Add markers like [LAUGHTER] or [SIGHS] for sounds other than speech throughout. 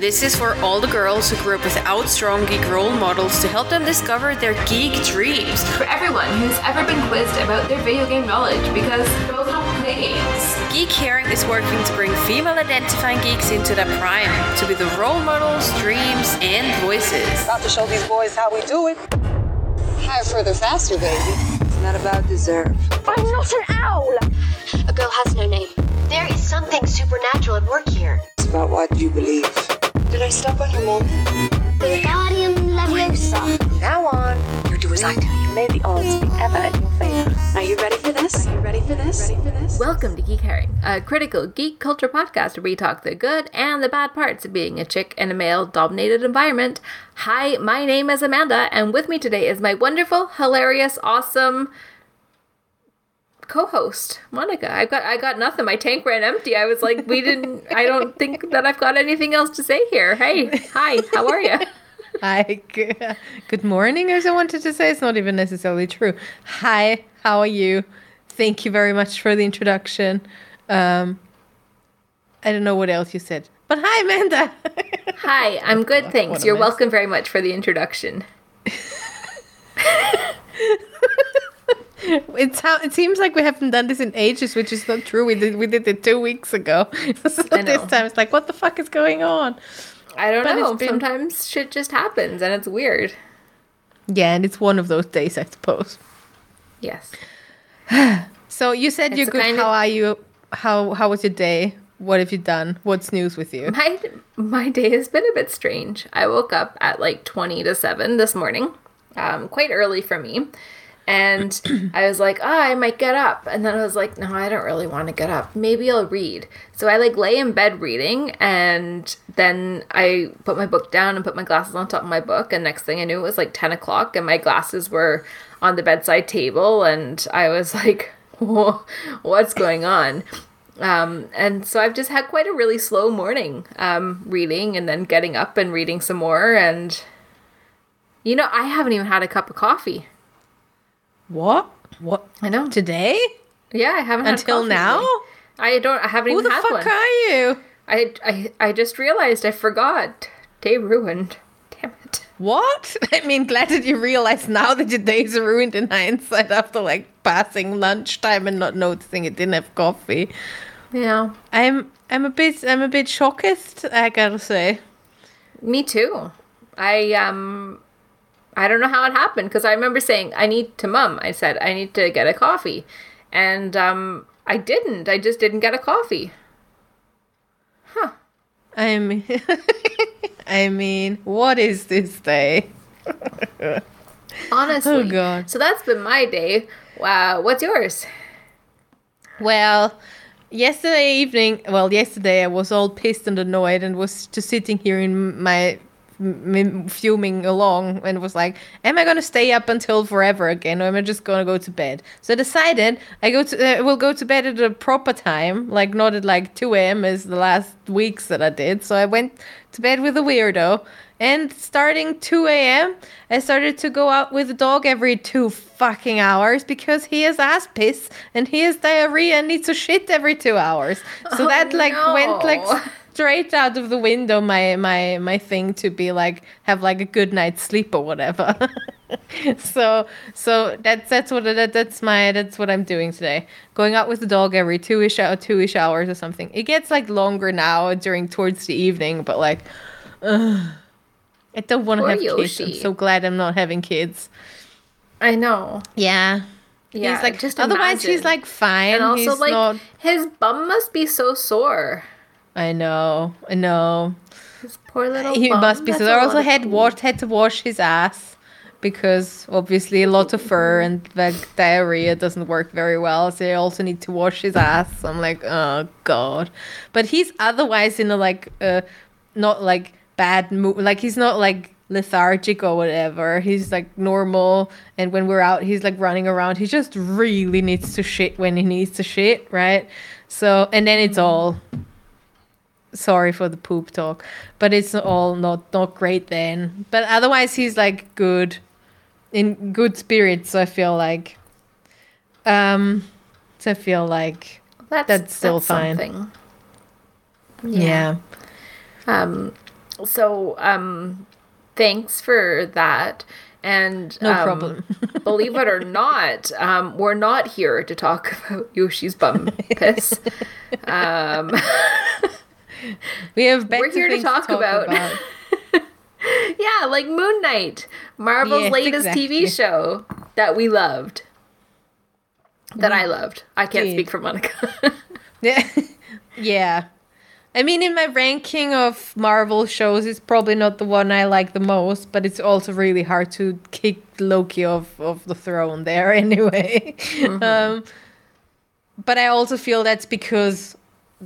This is for all the girls who grew up without strong geek role models to help them discover their geek dreams. For everyone who's ever been quizzed about their video game knowledge because girls don't play games. Geek Herring is working to bring female identifying geeks into their prime, to be the role models, dreams, and voices. About to show these boys how we do it. Higher, further, faster, baby. It's not about deserve. I'm not an owl! A girl has no name. There is something supernatural at work here. It's about what you believe. Did I step on your mom? Wingardium Leviosa. Now on. You do as I do. You made the odds be ever in your favor. Are you ready for this? Are you ready for this? Ready for this? Welcome to Geek Herring, a critical geek culture podcast where we talk the good and the bad parts of being a chick in a male dominated environment. Hi, my name is Amanda, and with me today is my wonderful, hilarious, awesome co-host Monica. I got I got nothing. My tank ran empty. I was like, we didn't. I don't [LAUGHS] think that I've got anything else to say here. Hey, hi, how are you? [LAUGHS] Hi, good, morning, as I wanted to say. It's not even necessarily true. Hi, how are you? Thank you very much for the introduction. Um, I don't know what else you said, but hi, Amanda. [LAUGHS] Hi, I'm good, thanks. You're mess. welcome very much for the introduction. [LAUGHS] it's how it seems like we haven't done this in ages, which is not true. We did we did it two weeks ago. [LAUGHS] so I this time it's like, what the fuck is going on? I don't But know. been- Sometimes shit just happens and it's weird. Yeah, and it's one of those days, I suppose. Yes. [SIGHS] So you said It's you're good. how of- are you? How how was your day? What have you done? What's news with you? My my day has been a bit strange. I woke up at like 20 to 7 this morning. Um, quite early for me. And I was like, oh, I might get up. And then I was like, no, I don't really want to get up. Maybe I'll read. So I like lay in bed reading and then I put my book down and put my glasses on top of my book. And next thing I knew, it was like 10 o'clock and my glasses were on the bedside table. And I was like, [LAUGHS] what's going on? Um, and so I've just had quite a really slow morning um, reading and then getting up and reading some more. And, you know, I haven't even had a cup of coffee. What? What? I know. Today? Yeah, I haven't Until now? today. I don't. I haven't Who even the had fuck one. are you? I, I I just realized I forgot. Day ruined. Damn it. What? [LAUGHS] I mean, glad that you realize now that your days ruined in hindsight after like passing lunchtime and not noticing it didn't have coffee. Yeah. I'm I'm a bit I'm a bit shocked, I gotta say. Me too. I um I don't know how it happened because I remember saying I need to mum. I said I need to get a coffee. And um I didn't. I just didn't get a coffee. Huh. I mean [LAUGHS] I mean, what is this day? [LAUGHS] Honestly. Oh, God. So that's been my day. Wow, what's yours? Well, yesterday evening, well, yesterday I was all pissed and annoyed and was just sitting here in my fuming along and was like, "Am I gonna stay up until forever again, or am I just gonna go to bed?" So I decided I go to uh, will go to bed at a proper time, like not at like two a.m. as the last weeks that I did. So I went to bed with a weirdo. And starting 2 a.m., I started to go out with the dog every two fucking hours because he has ass piss and he has diarrhea and needs to shit every two hours. So Oh, that like went like no. Straight out of the window my my my thing to be like have like a good night's sleep or whatever. [LAUGHS] so so that's that's what that, that's my that's what I'm doing today. Going out with the dog every two ish hour two ish hours or something. It gets like longer now during towards the evening, but like. ugh. [SIGHS] I don't want to have kids. I'm so glad I'm not having kids. I know. Yeah. Yeah, he's like just otherwise he's like fine. And also he's like not his bum must be so sore. I know. I know. His poor little he bum. must be That's so they also had washed had to wash his ass because obviously a lot of fur and like diarrhea doesn't work very well so they also need to wash his ass. I'm like oh god. But he's otherwise in a like uh not like bad mood like he's not like lethargic or whatever. He's like normal. And when we're out he's like running around. He just really needs to shit when he needs to shit right? So and then it's all sorry for the poop talk but it's all not not great then but otherwise he's like good in good spirits so i feel like um so i feel like That's, that's still fine. something. yeah, Um, so um, thanks for that. And No um, problem. [LAUGHS] believe it or not, um, we're not here to talk [LAUGHS] about Yoshi's bum piss. [LAUGHS] Um, We have We're here to things talk about- [LAUGHS] yeah, like Moon Knight, Marvel's Yes, latest exactly. TV show that we loved. That I loved. I can't Did. speak for Monica. [LAUGHS] Yeah. yeah. I mean, in my ranking of Marvel shows, it's probably not the one I like the most, but it's also really hard to kick Loki off of the throne there [LAUGHS] anyway. Um, but I also feel that's because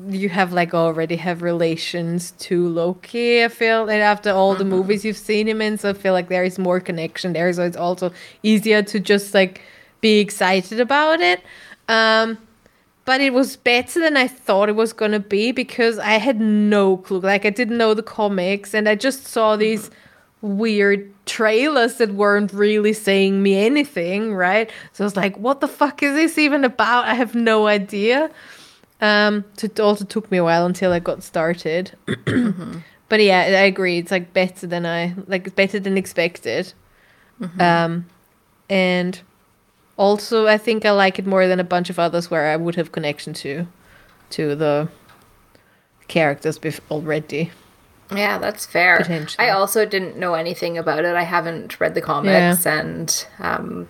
you have like already have relations to Loki. I feel and after all the movies you've seen him in, so I feel like there is more connection there. So it's also easier to just like be excited about it. Um, but it was better than I thought it was gonna be because I had no clue. Like I didn't know the comics, and I just saw these weird trailers that weren't really saying me anything, right? So I was like, "What the fuck is this even about?" I have no idea. Um, so it also took me a while until I got started. [CLEARS THROAT] But yeah, I agree. It's like better than I like better than expected. Um, and also I think I like it more than a bunch of others where I would have connection to, to the characters bef- already. yeah, that's fair. I also didn't know anything about it. I haven't read the comics and um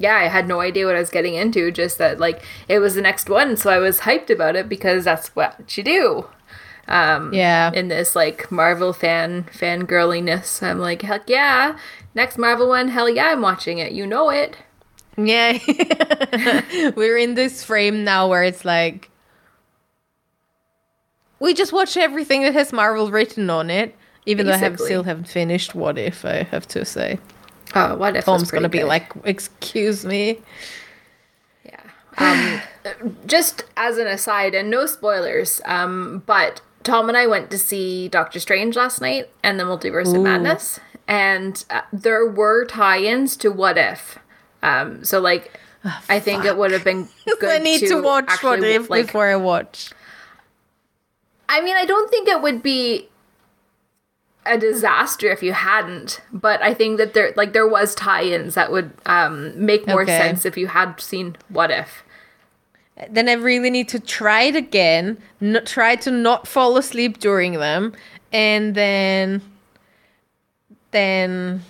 yeah, I had no idea what I was getting into, just that like it was the next one, so I was hyped about it because that's what you do. Um Yeah. in this like Marvel fan fangirliness. I'm like, heck yeah. Next Marvel one, hell yeah, I'm watching it. You know it. Yeah. [LAUGHS] We're in this frame now where it's like we just watch everything that has Marvel written on it. Even though I have, still haven't finished What If, I have to say. Oh, what if Tom's gonna be like, excuse me. Yeah. Um, just as an aside, and no spoilers, um, but Tom and I went to see Doctor Strange last night and the Multiverse of Madness, and uh, there were tie-ins to What If. Um, so like, I think it would have been [LAUGHS] good. I need to, watch What If like, before I watch. I mean, I don't think it would be a disaster if you hadn't, but I think that there like there was tie-ins that would um make more Okay. sense if you had seen What If. then I really need to try it again. Not try to not fall asleep during them, and then then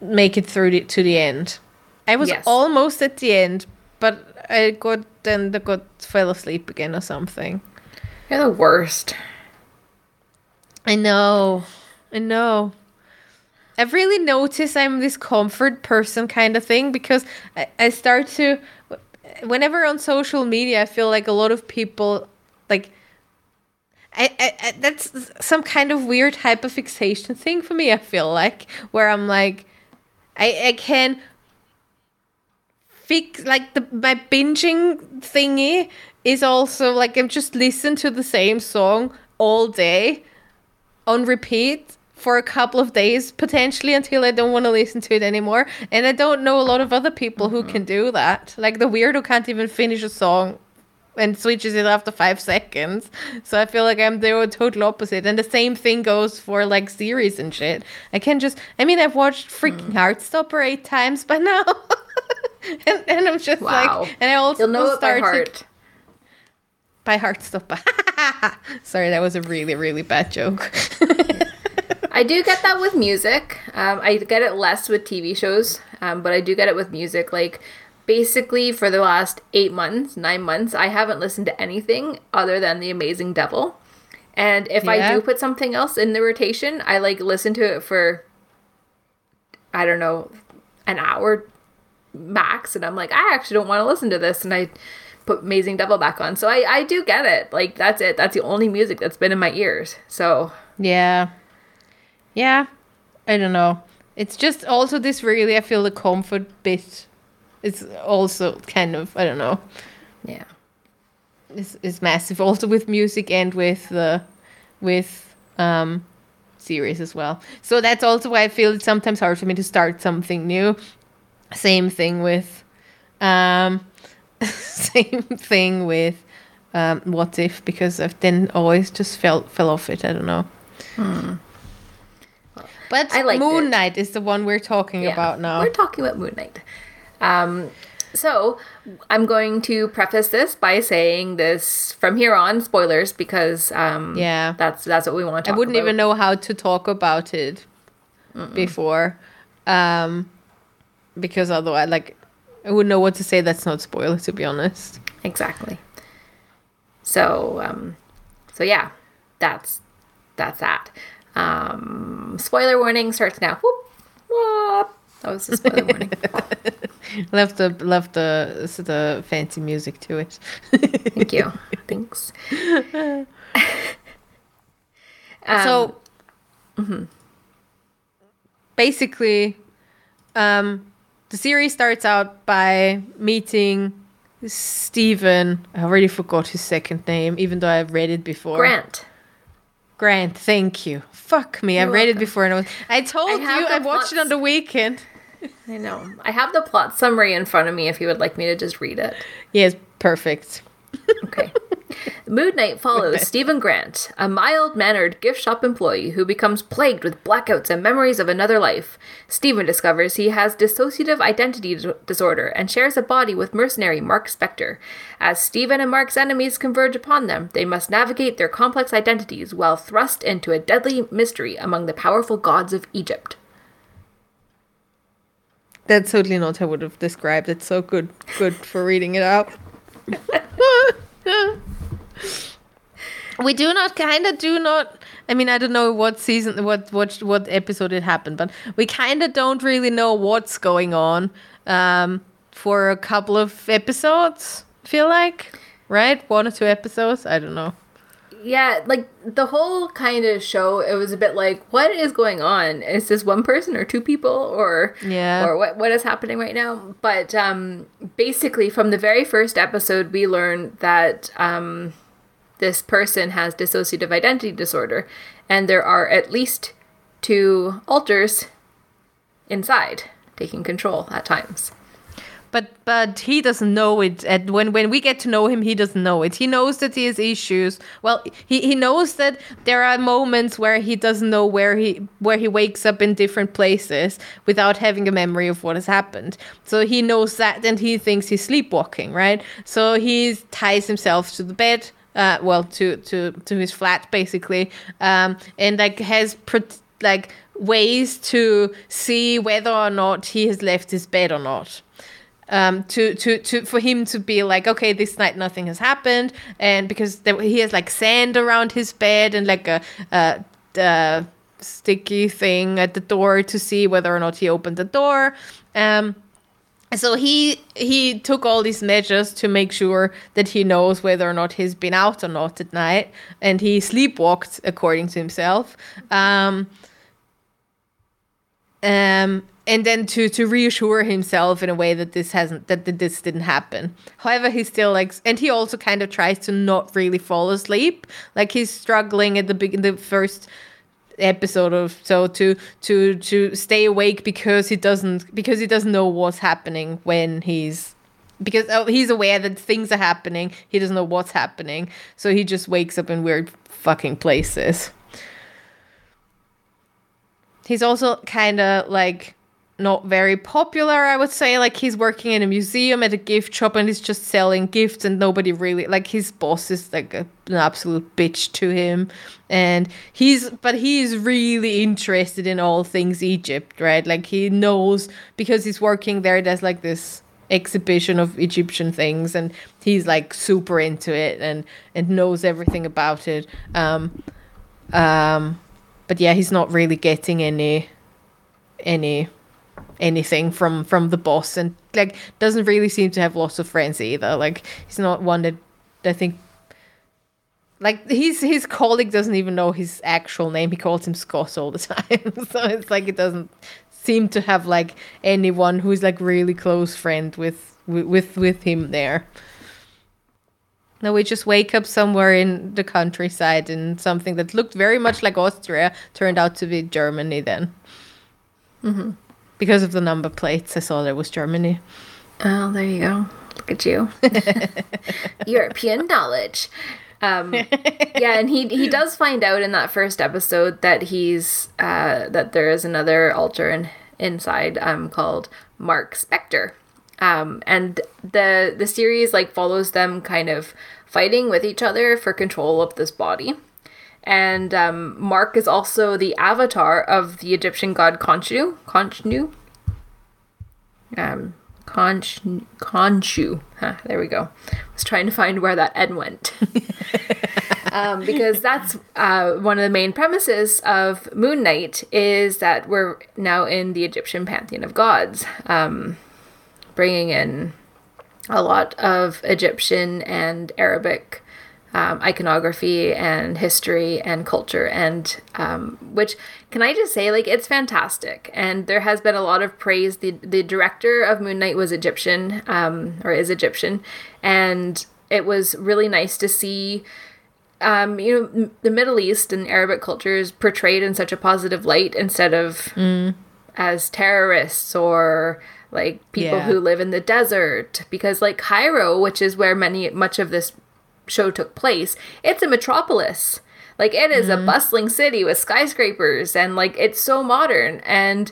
make it through the, to the end. I was Yes. almost at the end, but I got then I got fell asleep again or something. You're the worst. I know, I know. I've really noticed I'm this comfort person kind of thing because I, I start to, whenever on social media, I feel like a lot of people, like, I, I, I that's some kind of weird type of fixation thing for me. I feel like where I'm like, I I can fix like the my binging thingy is also like I'm just listen to the same song all day on repeat for a couple of days potentially until I don't want to listen to it anymore. And I don't know a lot of other people who mm-hmm. can do that. Like the weirdo can't even finish a song and switches it after five [LAUGHS] seconds. So I feel like I'm the total opposite. And the same thing goes for like series and shit. I can just I mean I've watched freaking mm. Heartstopper eight times by now. [LAUGHS] and, and I'm just Wow. like and I also You'll know it by heart. By Heartstopper. [LAUGHS] Sorry, that was a really, really bad joke. [LAUGHS] I do get that with music. Um, I get it less with TV shows, um, but I do get it with music. Like, basically, for the last eight months, nine months, I haven't listened to anything other than The Amazing Devil. And if I do put something else in the rotation, I like listen to it for, I don't know, an hour max. And I'm like, I actually don't want to listen to this. And I put Amazing Devil back on. So I, I do get it. Like, that's it. That's the only music that's been in my ears. So yeah. Yeah. I don't know. It's just also this really, I feel the comfort bit is also kind of, I don't know, yeah. is, is massive also with music and with the, with, um, series as well. So that's also why I feel it's sometimes hard for me to start something new. Same thing with, um, [LAUGHS] same thing with um, What If because I've then always just fell fell off it. I don't know. But I Moon it. Knight is the one we're talking Yeah, about now. We're talking about Moon Knight. Um, so I'm going to preface this by saying this from here on spoilers because um, Yeah. that's that's what we want to I wouldn't about. even know how to talk about it before, um, because otherwise, like, I wouldn't know what to say. That's not spoiler, to be honest. exactly. So um, so yeah, that's that's that. Um, spoiler warning starts now. Whoop, whoop. That was the spoiler warning. [LAUGHS] Left the left the the fancy music to it. Thank you. [LAUGHS] Thanks. [LAUGHS] Um, so basically um the series starts out by meeting Stephen. I already forgot his second name, even though I've read it before. Grant. Grant, thank you. Fuck me, You're read it before and I was I told I you I watched it on the weekend. I know. I have the plot summary in front of me if you would like me to just read it. Yes, perfect. Okay. [LAUGHS] Moon Knight follows Stephen Grant, a mild mannered gift shop employee who becomes plagued with blackouts and memories of another life. Stephen discovers he has dissociative identity dis- disorder and shares a body with mercenary Mark Spector. As Stephen and Mark's enemies converge upon them, they must navigate their complex identities while thrust into a deadly mystery among the powerful gods of Egypt. That's totally not how I would have described it. So good good for reading it out. [LAUGHS] we do not kind of do not I mean I don't know what season what what what episode it happened, but we kind of don't really know what's going on um for a couple of episodes, feel like, right? One or two episodes, I don't know. Yeah, like the whole kind of show, it was a bit like, what is going on? Is this one person or two people or Yeah. or what what is happening right now? But um basically from the very first episode we learned that um this person has dissociative identity disorder and there are at least two alters inside taking control at times. But but he doesn't know it. And when when we get to know him, he doesn't know it. He knows that he has issues. Well, he, he knows that there are moments where he doesn't know where he where he wakes up in different places without having a memory of what has happened. So he knows that, and he thinks he's sleepwalking, right? So he ties himself to the bed. Uh, well, to to to his flat basically, um, and like has pro- like ways to see whether or not he has left his bed or not um, to to to for him to be like, okay, this night nothing has happened, and because there, he has like sand around his bed and like a, a, a sticky thing at the door to see whether or not he opened the door. Um, so he he took all these measures to make sure that he knows whether or not he's been out or not at night, and he sleepwalked according to himself. Um, um, and then to to reassure himself in a way that this hasn't that, that this didn't happen. However, he still like, and he also kind of tries to not really fall asleep. Like he's struggling at the big the first episode of so to to to stay awake because he doesn't because he doesn't know what's happening when he's because oh, he's aware that things are happening. He doesn't know what's happening. So he just wakes up in weird fucking places. He's also kind of like not very popular i would say. Like he's working in a museum at a gift shop and he's just selling gifts and nobody really like his boss is like a, an absolute bitch to him. And he's but he's really interested in all things egypt right? Like he knows because he's working there there's like this exhibition of egyptian things and he's like super into it and and knows everything about it. Um um but yeah he's not really getting any any anything from from the boss and like doesn't really seem to have lots of friends either like he's not one that i think like his his colleague doesn't even know his actual name he calls him scott all the [LAUGHS] time so it's like it doesn't seem to have like anyone who's like really close friend with with with, him there no, we just wake up somewhere in the countryside and something that looked very much like Austria turned out to be Germany then. Mm-hmm. Because of the number plates, I saw there was Germany. Oh, there you go. Look at you. [LAUGHS] European knowledge. Um, yeah, and he he does find out in that first episode that he's uh, that there is another altar in, inside um, called Mark Spector. Um, and the the series like follows them kind of fighting with each other for control of this body. And um, Mark is also the avatar of the Egyptian god Khonshu. Khonshu? Um, Khonshu. Khonshu. Huh, there we go. I was trying to find where that N went. [LAUGHS] um, because that's uh, one of the main premises of Moon Knight is that we're now in the Egyptian pantheon of gods, um, bringing in a lot of Egyptian and Arabic um, iconography and history and culture and um, which can i just say like it's fantastic. And there has been a lot of praise. The the director of moon knight was egyptian um, or is egyptian. And it was really nice to see um, you know m- the middle east and arabic cultures portrayed in such a positive light instead of as terrorists or like people Yeah. who live in the desert. Because like cairo which is where many much of this show took place, it's a metropolis. Like it is a mm-hmm. bustling city with skyscrapers and like it's so modern and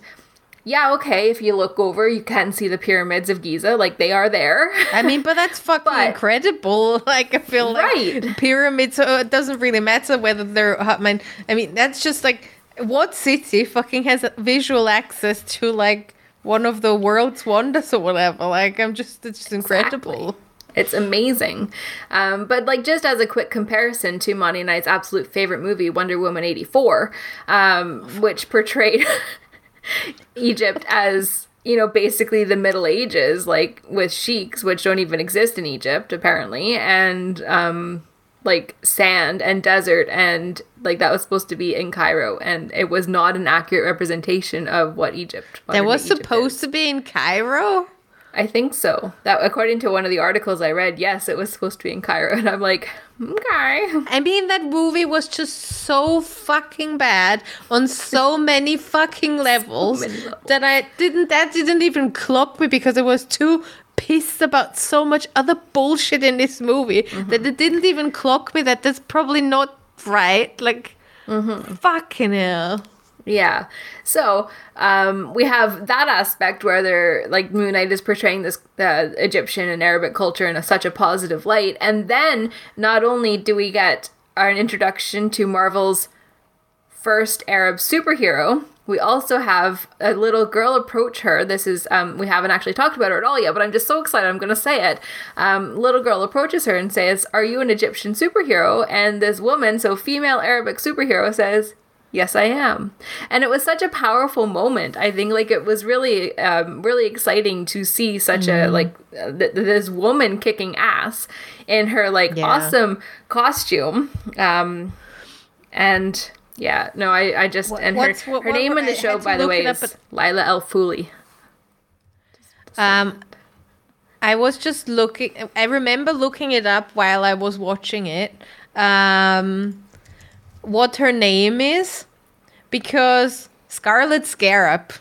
yeah, okay, if you look over, you can see the pyramids of Giza, like they are there. I mean, but that's [LAUGHS] fucking But- incredible. [LAUGHS] Like, I feel like Right. pyramids. So it doesn't really matter whether they're. I mean, I mean, that's just like what city fucking has visual access to like one of the world's wonders or whatever. Like, I'm just, it's just incredible. It's amazing. Um, but like just as a quick comparison to Monty and I's absolute favorite movie, Wonder Woman 84, um, which portrayed [LAUGHS] Egypt as, you know, basically the Middle Ages, like with sheiks, which don't even exist in Egypt, apparently, and um, like sand and desert and like that was supposed to be in Cairo and it was not an accurate representation of what Egypt That was Egypt supposed is. to be in Cairo. I think so. That according to one of the articles I read, yes, it was supposed to be in Cairo, [LAUGHS] and I'm like, okay. I mean, that movie was just so fucking bad on so [LAUGHS] many fucking levels, many levels. that I didn't. That didn't even clock me because I was too pissed about so much other bullshit in this movie mm-hmm. that it didn't even clock me that that's probably not right. Like, mm-hmm. fucking hell. Yeah. So um, we have that aspect where they're like Moon Knight is portraying this uh, Egyptian and Arabic culture in a, such a positive light, and then not only do we get an introduction to Marvel's first Arab superhero. We also have a little girl approach her. This is um, we haven't actually talked about her at all yet, but I'm just so excited. I'm going to say it. Um, little girl approaches her and says, "Are you an Egyptian superhero?" And this woman, so female Arabic superhero, says, Yes, I am. And it was such a powerful moment. I think like it was really um really exciting to see such a like uh, th- this woman kicking ass in her like Yeah. awesome costume. Um and yeah, no, I I just and her what- her what- name in I the show by the way is but- Layla El-Faouly. Um, I was just looking. I remember looking it up while I was watching it. Um, what her name is, because Scarlet Scarab.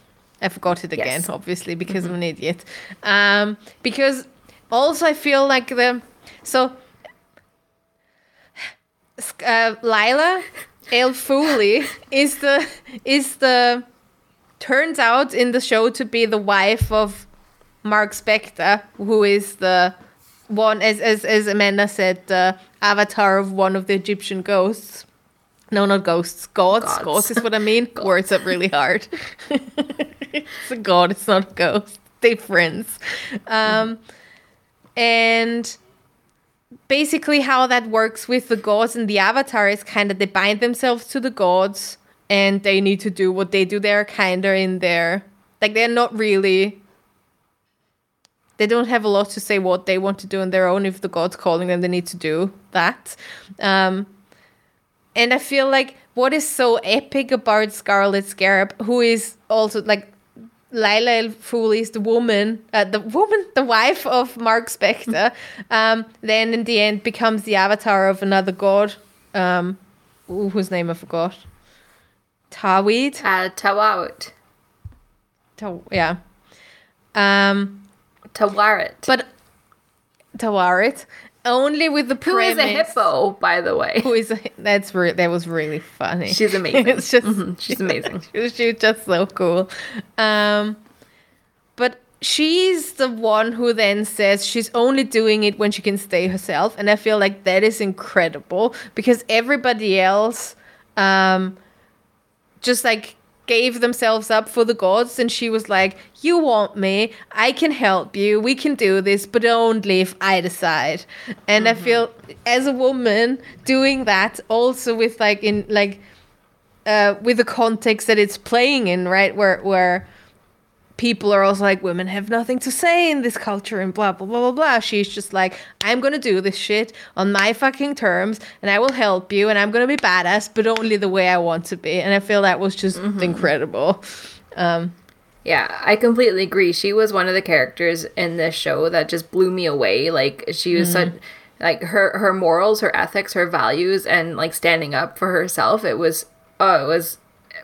I forgot it again, Yes. obviously, because I'm an idiot. Um, because also I feel like the so uh, Lila El Fuli [LAUGHS] is the is the turns out in the show to be the wife of Mark Spector, who is the one, as as as Amanda said, the avatar of one of the Egyptian ghosts. No, not ghosts, gods. Gods. Gods, is what I mean. [LAUGHS] Words up really hard. it's a god. It's not a ghost. Difference. Um, and basically, how that works with the gods and the avatar is kind of they bind themselves to the gods, and they need to do what they do. They're kind of in there, like they're not really they don't have a lot to say what they want to do on their own if the god's calling them they need to do that um, and i feel like what is so epic about scarlet scarab who is also like Layla El-Faouly is the woman, uh, the woman, [LAUGHS] the wife of Mark Spector. [LAUGHS] um, then in the end becomes the avatar of another god, um, ooh, whose name I forgot. Tawid. Uh Tawawut. To- yeah. Um, Tawaret. but Tawaret only with the who is premise. a hippo, by the way. Who is a, that's re- that was really funny. She's [LAUGHS] amazing. it's just Mhm, she's [LAUGHS] amazing. she was, she was just so cool. Um, but she's the one who then says she's only doing it when she can stay herself, and I feel like that is incredible because everybody else, um, just like gave themselves up for the gods and she was like you want me i can help you we can do this but only if i decide and i feel as a woman doing that also with like in like uh with the context that it's playing in right where where people are also like women have nothing to say in this culture and blah blah blah blah blah she's just like i'm gonna do this shit on my fucking terms and i will help you and i'm gonna be badass but only the way i want to be and i feel that was just incredible um Yeah, I completely agree. She was one of the characters in this show that just blew me away. Like she was such like her her morals, her ethics, her values and like standing up for herself. It was oh, it was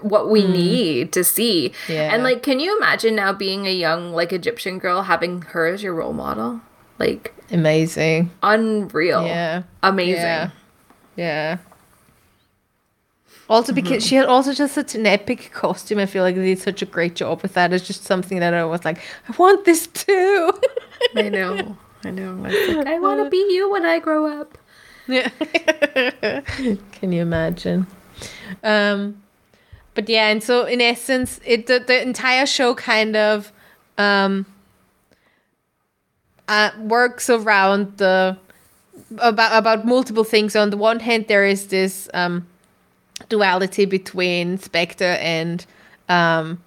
what we need to see. Yeah. And like can you imagine now being a young like Egyptian girl having her as your role model? Like amazing unreal. yeah Amazing. yeah yeah also because she had also just such an epic costume i feel like they did such a great job with that it's just something that i was like i want this too [LAUGHS] I know. I know. Like, I want to be you when I grow up. [LAUGHS] Yeah. [LAUGHS] Can you imagine? Um, but yeah, and so in essence, it the, the entire show kind of um, uh, works around the about about multiple things. On the one hand, there is this um, duality between Spector and um,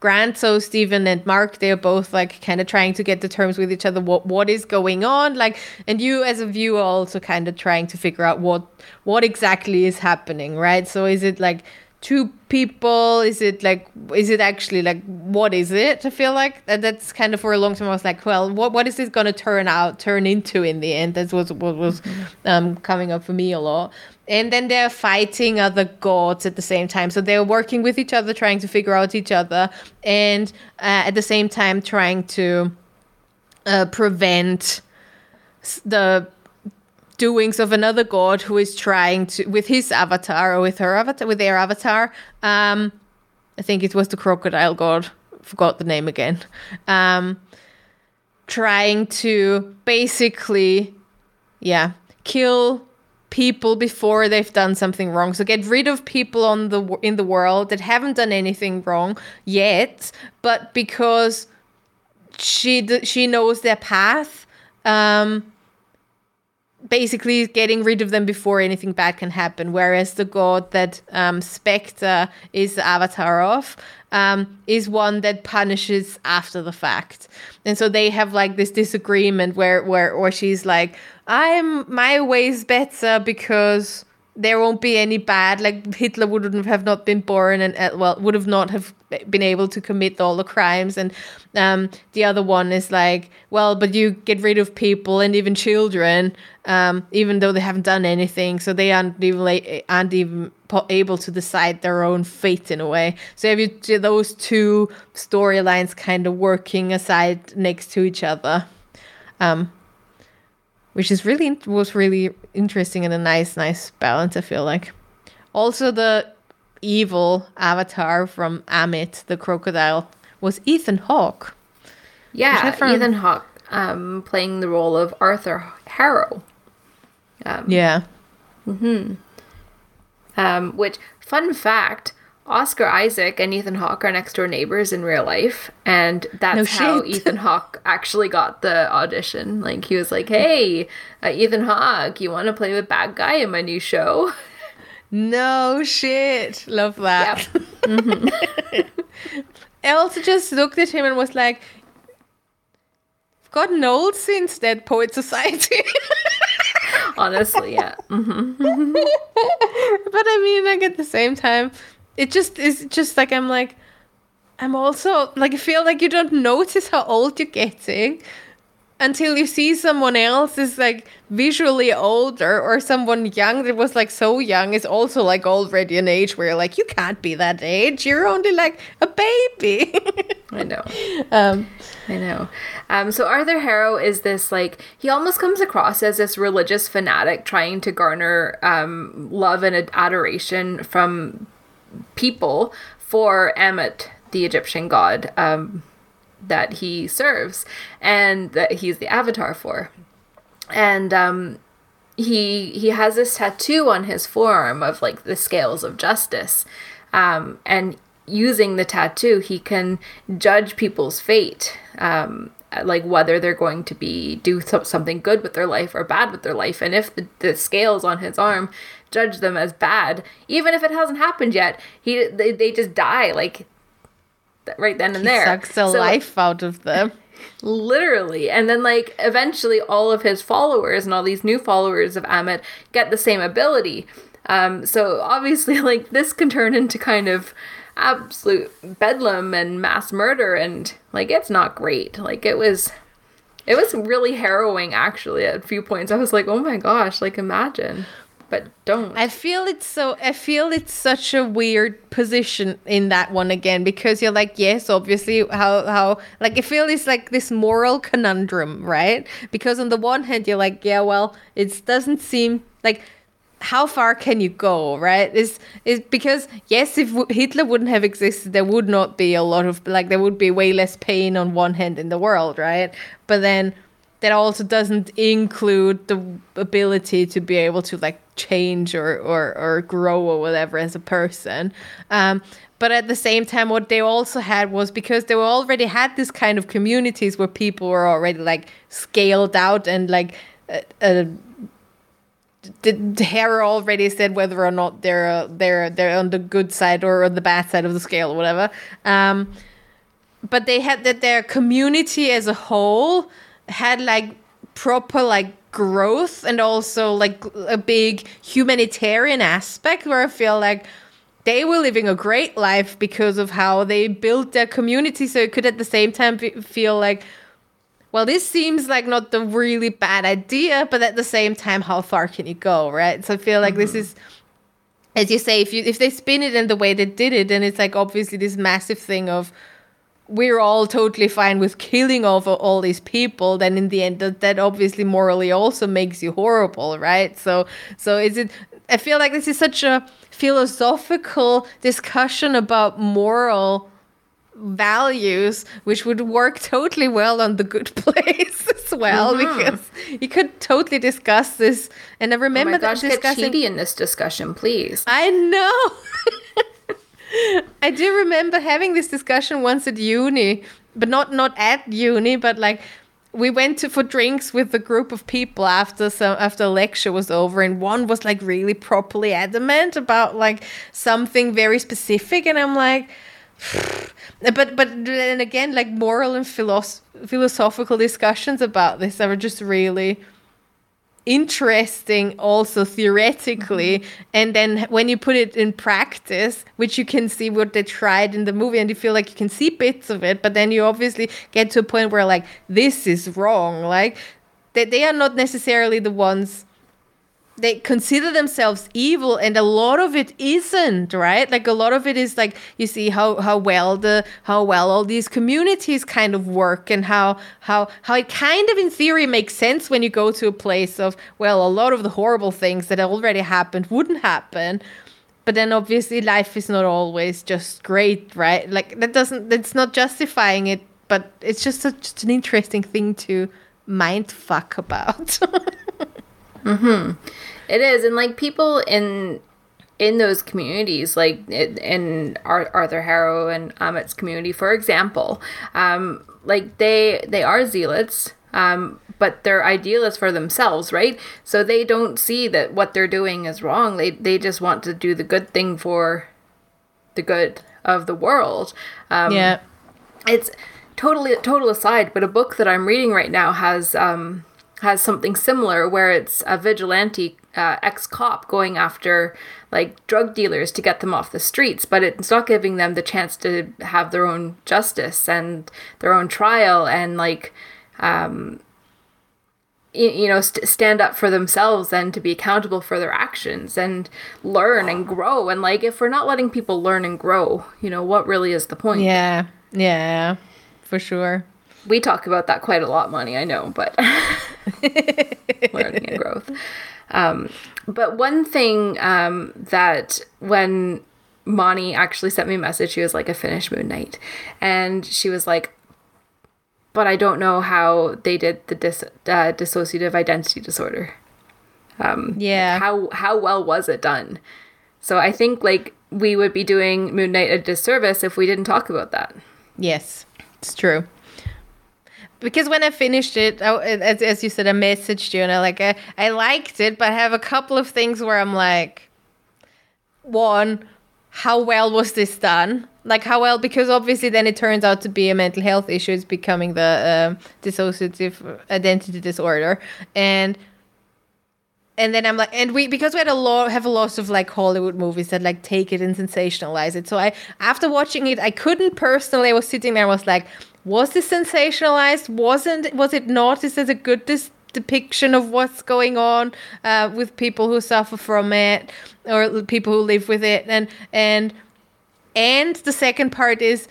Grant, so Stephen and Mark, they're both like kind of trying to get to terms with each other. What what is going on? Like, and you as a viewer also kind of trying to figure out what what exactly is happening, right? So is it like two people? Is it like is it actually like what is it? I feel like that that's kind of for a long time. I was like, well, what what is this going to turn out turn into in the end? That's what what was um, coming up for me a lot. And then they're fighting other gods at the same time. So they're working with each other, trying to figure out each other, and uh, at the same time trying to uh, prevent the doings of another god who is trying to with his avatar or with her avatar with their avatar. Um i think it was the crocodile god forgot the name again. Um trying to basically yeah kill people before they've done something wrong. So get rid of people on the in the world that haven't done anything wrong yet but because she she knows their path um basically getting rid of them before anything bad can happen. Whereas the god that um, Spector is the avatar of um, is one that punishes after the fact. And so they have like this disagreement where where where she's like, I'm my way's better because there won't be any bad like hitler wouldn't have not been born and uh, well would have not have been able to commit all the crimes. And um, the other one is like well but you get rid of people and even children um, even though they haven't done anything. So they aren't even aren't even able to decide their own fate in a way. So have you those two storylines kind of working aside next to each other? Um, which is really was really interesting and a nice nice balance i feel like. Also the evil avatar from Ammit the crocodile was ethan hawke. Yeah, Ethan Hawke um, playing the role of Arthur Harrow. yeah. Um, which, fun fact, Oscar Isaac and Ethan Hawke are next door neighbors in real life, and that's No how. Ethan Hawke actually got the audition. Like he was like, "Hey, uh, Ethan Hawke, you want to play the bad guy in my new show?" no shit love that [LAUGHS] i also just looked at him and was like "I've gotten old since Dead Poet Society. [LAUGHS] Honestly, yeah. Mm. [LAUGHS] but I mean, like at the same time, it just is just like I'm like, I'm also like I feel like you don't notice how old you're getting until you see someone else is like visually older or someone young that was like so young is also like already an age where you're like you can't be that age you're only like a baby [LAUGHS] I know. um I know. Um, so Arthur Harrow is this like he almost comes across as this religious fanatic trying to garner um, love and ad- adoration from people for Ammit, the Egyptian god um, that he serves and that he's the avatar for. And um, he he has this tattoo on his forearm of like the scales of justice um, and using the tattoo he can judge people's fate um, like whether they're going to be do so- something good with their life or bad with their life and if the, the scales on his arm judge them as bad. Even if it hasn't happened yet he they, they just die like right then and he there. sucks the So- life out of them. [LAUGHS] Literally. And then like eventually all of his followers and all these new followers of Ammit get the same ability. Um so obviously [LAUGHS] like this can turn into kind of absolute bedlam and mass murder and like it's not great. Like it was it was really harrowing actually at a few points. I was like oh my gosh like imagine but don't. I feel it's so I feel it's such a weird position in that one again because you're like yes obviously how how like I feel it's like this moral conundrum right? Because on the one hand you're like yeah well it doesn't seem like how far can you go right? Is is because yes if Hitler wouldn't have existed there would not be a lot of like there would be way less pain on one hand in the world right? But then that also doesn't include the ability to be able to like change or or, or grow or whatever as a person. Um, but at the same time what they also had was because they already had this kind of communities where people were already like scaled out and like uh, uh, the, hair already said whether or not they're they're they're on the good side or on the bad side of the scale or whatever. Um, but they had that their community as a whole had like proper like growth and also like a big humanitarian aspect where I feel like they were living a great life because of how they built their community. So it could at the same time be, feel like well this seems like not the really bad idea but at the same time how far can you go right? So i feel like this mm-hmm. is as you say if you if they spin it in the way they did it then it's like obviously this massive thing of we're all totally fine with killing off all these people then in the end that, that obviously morally also makes you horrible right? So so is it i feel like this is such a philosophical discussion about moral values which would work totally well on the good [LAUGHS] place as well mm-hmm. because you could totally discuss this and i oh remember my that gosh get discussing Chidi in this discussion please. I know. [LAUGHS] [LAUGHS] I do remember having this discussion once at uni, but not not at uni, but like we went to for drinks with a group of people after some after a lecture was over and one was like really properly adamant about like something very specific and I'm like [SIGHS] but but then again like moral and philosoph- philosophical discussions about this are just really interesting also theoretically mm-hmm. and then when you put it in practice which you can see what they tried in the movie and you feel like you can see bits of it but then you obviously get to a point where like this is wrong like they, they are not necessarily the ones they consider themselves evil and a lot of it isn't right? Like a lot of it is like you see how how well the how well all these communities kind of work and how how how it kind of in theory makes sense when you go to a place of well a lot of the horrible things that already happened wouldn't happen but then obviously life is not always just great right? Like that doesn't that's not justifying it but it's just just an interesting thing to mind fuck about [LAUGHS] It is, and like people in in those communities, like in Arthur Harrow and Ammit's community, for example, um, like they they are zealots, um, but they're idealists for themselves, right? So they don't see that what they're doing is wrong. They they just want to do the good thing for the good of the world. Um, yeah it's totally total aside but a book that i'm reading right now has um has something similar where it's a vigilante uh, ex-cop going after like drug dealers to get them off the streets but it's not giving them the chance to have their own justice and their own trial and like um you know st- stand up for themselves and to be accountable for their actions and learn and grow and like if we're not letting people learn and grow you know what really is the point Yeah, yeah, for sure. we talk about that quite a lot money i know but [LAUGHS] [LAUGHS] learning and growth um, but one thing um, that when Moni actually sent me a message, she was like, a finished Moon Knight. And she was like, but I don't know how they did the dis- uh, dissociative identity disorder. Yeah, How how well was it done? So I think like we would be doing Moon Knight a disservice if we didn't talk about that. Yes, it's true. Because when I finished it, I, as, as you said, I messaged you and I like I, I liked it, but I have a couple of things where I'm like, one, how well was this done? Like how well? Because obviously, then it turns out to be a mental health issue. It's becoming the um dissociative identity disorder, and and then I'm like, and we because we had a lot have a lot of like Hollywood movies that like take it and sensationalize it. So I after watching it, I couldn't personally. I was sitting there, and was like, was this sensationalized? Wasn't was it not? Is this a good dis- depiction of what's going on uh, with people who suffer from it or people who live with it? And and and the second part is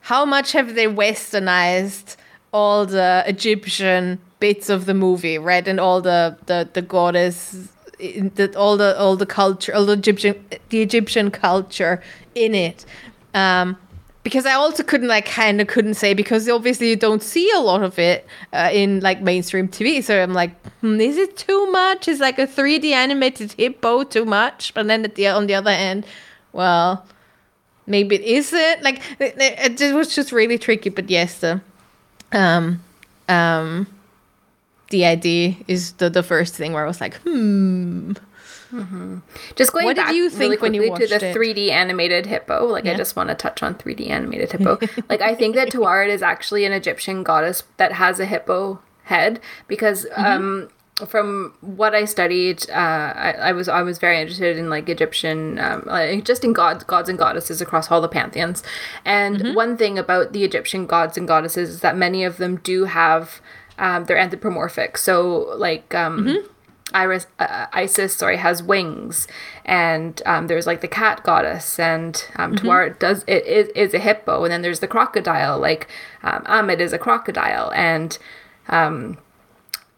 how much have they westernized all the Egyptian bits of the movie, right? And all the the the goddess, the, all the all the culture, all the Egyptian the Egyptian culture in it. Um, because I also couldn't like kind of couldn't say because obviously you don't see a lot of it uh, in like mainstream TV. So I'm like, hmm, is it too much? Is like a 3D animated hippo too much? But then the on the other hand, well, maybe it isn't. Like it, it, it was just really tricky. But yes, the um um the idea is the the first thing where I was like, hmm. Just going What did back you really think when you quickly to the it? 3D animated hippo. Like I just want to touch on 3D animated hippo. [LAUGHS] like I think that Taweret is actually an Egyptian goddess that has a hippo head because Mm-hmm. um from what I studied, uh, I, I was I was very interested in like Egyptian, um, like just in gods, gods and goddesses across all the pantheons. And Mm-hmm. one thing about the Egyptian gods and goddesses is that many of them do have, um, they're anthropomorphic. So like um, Mm-hmm. Iris, uh, Isis, sorry, has wings, and um, there's like the cat goddess, and um, Mm-hmm. Taweret does it is, is a hippo, and then there's the crocodile, like um, Ammit is a crocodile, and um,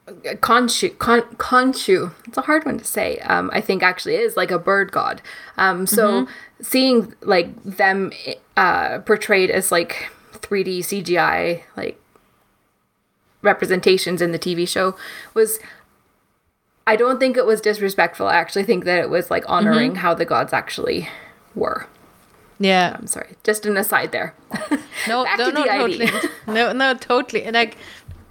Khonshu, Khon, Khonshu, it's a hard one to say. Um, I think actually is like a bird god. Um, so seeing like them uh, portrayed as like 3D CGI like representations in the TV show was I don't think it was disrespectful. I actually think that it was like honoring mm-hmm. how the gods actually were. Yeah. I'm sorry. Just an aside there. [LAUGHS] No, no, no, totally. [LAUGHS] no, no, totally. And like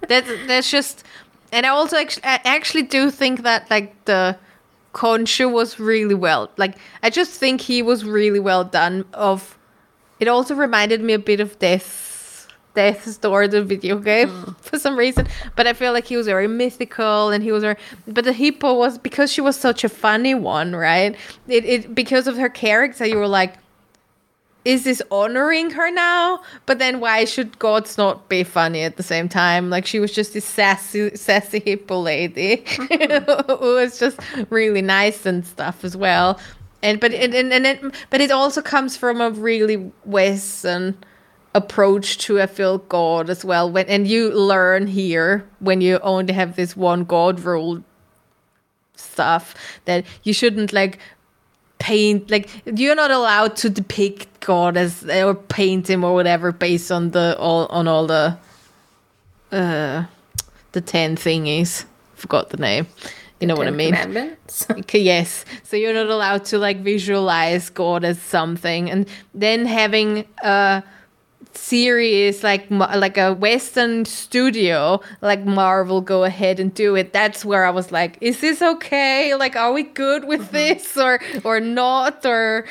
that's that's just and I also actually I actually do think that like the Khonshu was really well. Like I just think he was really well done of it also reminded me a bit of Death Death's Door, the video game, mm. [LAUGHS] for some reason. But I feel like he was very mythical and he was very but the hippo was because she was such a funny one, right? It it because of her character you were like is this honoring her now? But then why should gods not be funny at the same time? Like she was just this sassy, sassy hippo lady [LAUGHS] who was just really nice and stuff as well. And but it, and, and it, but it also comes from a really Western approach to I feel God as well. When and you learn here when you only have this one God rule stuff that you shouldn't like paint like you're not allowed to depict God as or paint him or whatever based on the all on all the uh the ten thingies. Forgot the name. You know what I mean? Commandments. [LAUGHS] Yes. So you're not allowed to like visualize God as something, and then having a series like like a Western studio like Marvel go ahead and do it. That's where I was like, is this okay? Like, are we good with mm-hmm. this or or not? Or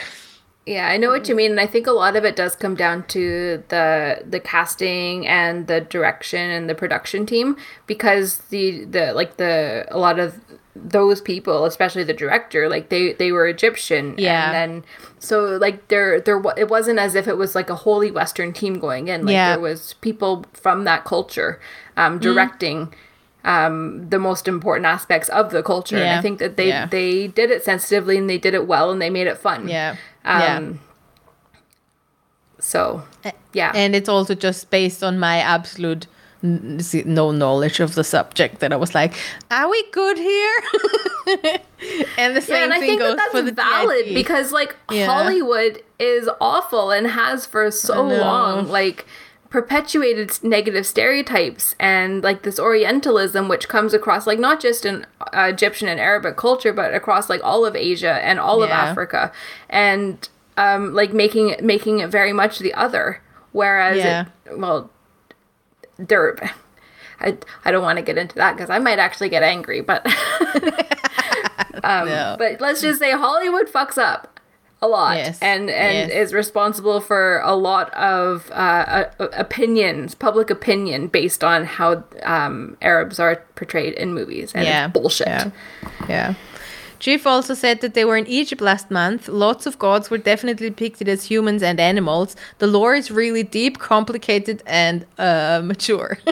Yeah, I know what you mean, and I think a lot of it does come down to the the casting and the direction and the production team because the the like the a lot of those people, especially the director, like they they were Egyptian, Yeah. and then so like there there it wasn't as if it was like a wholly Western team going in, like Yeah. there was people from that culture um, directing um, the most important aspects of the culture. And Yeah. I think that they Yeah. they did it sensitively and they did it well and they made it fun. Yeah. yeah. Um, So yeah, and it's also just based on my absolute no knowledge of the subject that I was like, are we good here? [LAUGHS] and the same yeah, and I thing think goes that for that's the valid because like Yeah. Hollywood is awful and has for so long. Like perpetuated negative stereotypes and like this orientalism which comes across like not just in uh, egyptian and arabic culture but across like all of asia and all of africa and um like making it making it very much the other whereas Yeah. it, well there I, I don't want to get into that because I might actually get angry, but [LAUGHS] No. but let's just say Hollywood fucks up a lot Yes, and and yes. is responsible for a lot of uh, uh, opinions, public opinion based on how um, Arabs are portrayed in movies, and Yeah, bullshit. yeah. Yeah. Chief also said that they were in Egypt last month. Lots of gods were definitely depicted as humans and animals. The lore is really deep, complicated, and uh, mature. [LAUGHS]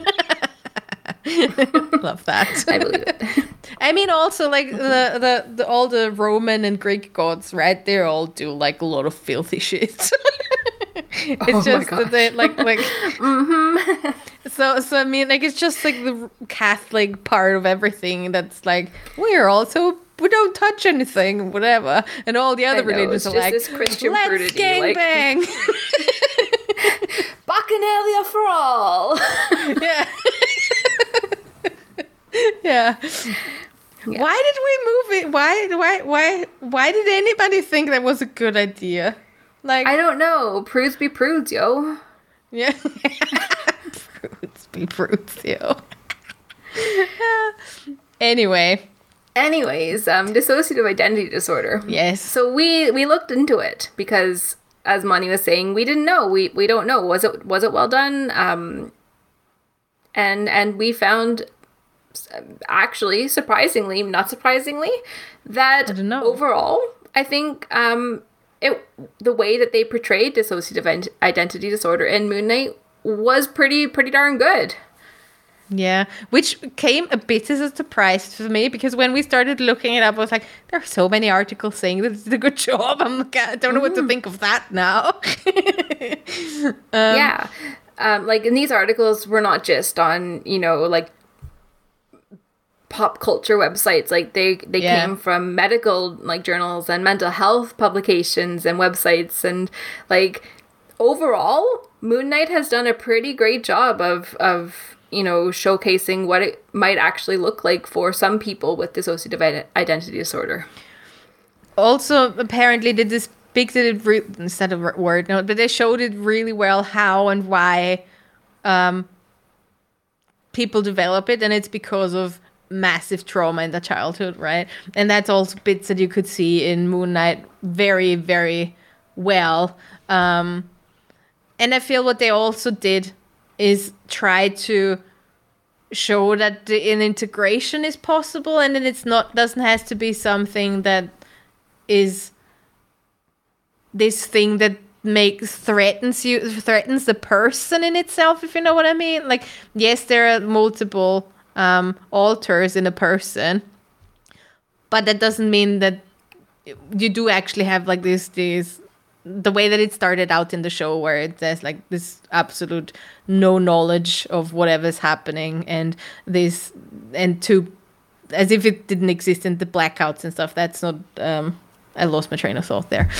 Love that. I believe it. [LAUGHS] I mean, also like the, the the all the Roman and Greek gods, right? They all do like a lot of filthy [LAUGHS] shit. it's Oh my just that they like like. Mm-hmm. So so I mean, like it's just like the Catholic part of everything that's like we're also we don't touch anything, whatever, and all the other know, religions are like this Christian let's prudity, gang like- bang. [LAUGHS] Bacchanalia for all. [LAUGHS] [LAUGHS] yeah. yeah. Why did we move it? Why why why why did anybody think that was a good idea? Like I don't know. Prudes be prudes, yo. yeah. prudes be prudes, yo. anyway, Anyways, um, dissociative identity disorder. yes. So we we looked into it because, as Money was saying, we didn't know. We we don't know. Was it was it well done? Um, and and we found, actually, surprisingly, not surprisingly, that know. overall, I think um, it the way that they portrayed dissociative identity disorder in Moon Knight was pretty pretty darn good. Yeah, which came a bit as a surprise for me because when we started looking it up, I was like, there are so many articles saying that it's a good [LAUGHS] job. I'm like, I don't know what to think of that now. [LAUGHS] yeah um, like in these articles were not just on you know like pop culture websites like they they Yeah. came from medical like journals and mental health publications and websites and like overall moon knight has done a pretty great job of of you know showcasing what it might actually look like for some people with dissociative identity disorder also, apparently, they depicted it re- instead of word note, but they showed it really well how and why um, people develop it, and it's because of massive trauma in the childhood, right? And that's also bits that you could see in Moon Knight very, very well. Um, and I feel what they also did is try to show that the, an integration is possible, and then it's not doesn't has to be something that is this thing that makes threatens you threatens the person in itself if you know what i mean? Like yes there are multiple um alters in a person but that doesn't mean that you do actually have like this this the way that it started out in the show where it says like this absolute no knowledge of whatever's happening and this and to as if it didn't exist in the blackouts and stuff that's not um i lost my train of thought there. [LAUGHS]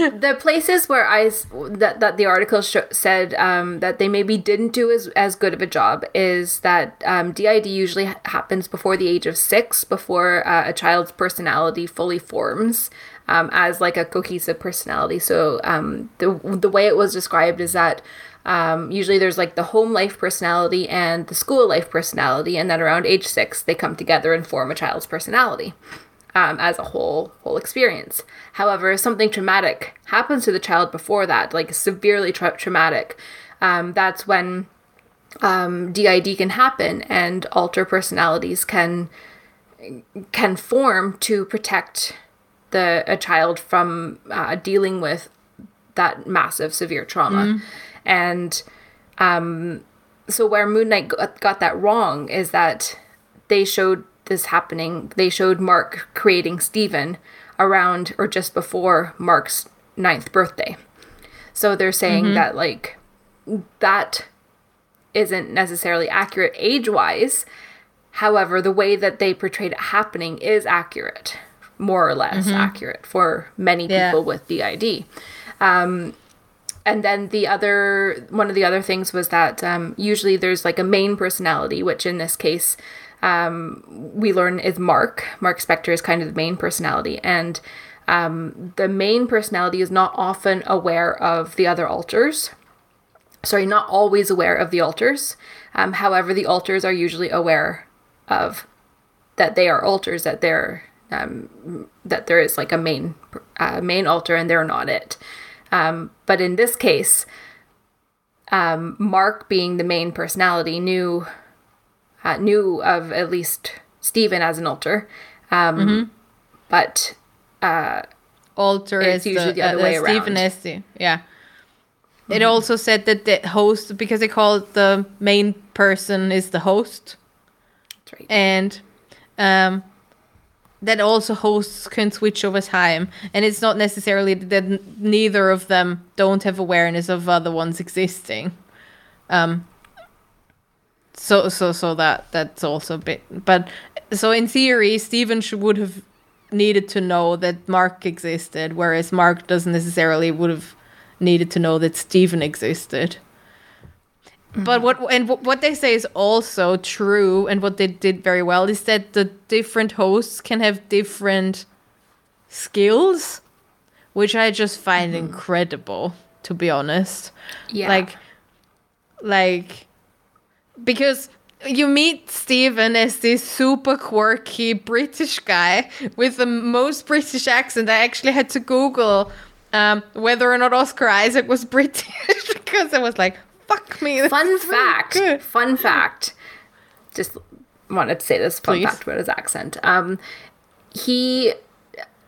The places where I that that the article sh- said um, that they maybe didn't do as as good of a job is that um, DID usually ha- happens before the age of six, before uh, a child's personality fully forms um, as like a cohesive personality. So um, the the way it was described is that. Um, usually there's like the home life personality and the school life personality and then around age six they come together and form a child's personality um, as a whole whole experience. However, if something traumatic happens to the child before that, like severely tra- traumatic, um, that's when um, DID can happen and alter personalities can can form to protect the a child from uh, dealing with that massive severe trauma, and um, so where Moon Knight got, got that wrong is that they showed this happening. They showed Mark creating stephen around or just before Mark's ninth birthday. So they're saying that like that isn't necessarily accurate age wise. However, the way that they portrayed it happening is accurate, more or less accurate for many Yeah. people with DID. Um, and then the other one of the other things was that um, usually there's like a main personality, which in this case um, we learn is Mark. Mark Spector is kind of the main personality, and um, the main personality is not often aware of the other alters. Sorry, not always aware of the alters. Um, however, the alters are usually aware of that they are alters, that they're um, that there is like a main uh, main alter, and they're not it. Um, but in this case, um, Mark, being the main personality, knew uh, knew of at least Stephen as an alter, um, but Alter It's is usually the, the other uh, way uh, Stephen around. is the- yeah. It also said that the host, because they call it the main person is the host, that's right. and um, that also hosts can switch over time, and it's not necessarily that neither of them don't have awareness of other ones existing. Um, so so so that that's also a bit, but so in theory, Stephen would have needed to know that Mark existed, whereas Mark doesn't necessarily would have needed to know that Stephen existed. But what and wh- what they say is also true, and what they did very well is that the different hosts can have different skills, which I just find incredible, to be honest. Yeah. Like, like, because you meet Stephen as this super quirky British guy with the most British accent. I actually had to Google um, whether or not Oscar Isaac was British [LAUGHS] because I was like, "Fuck me." Fun is really fact. Fun fact. Just wanted to say this fun Please. fact about his accent. Um, he.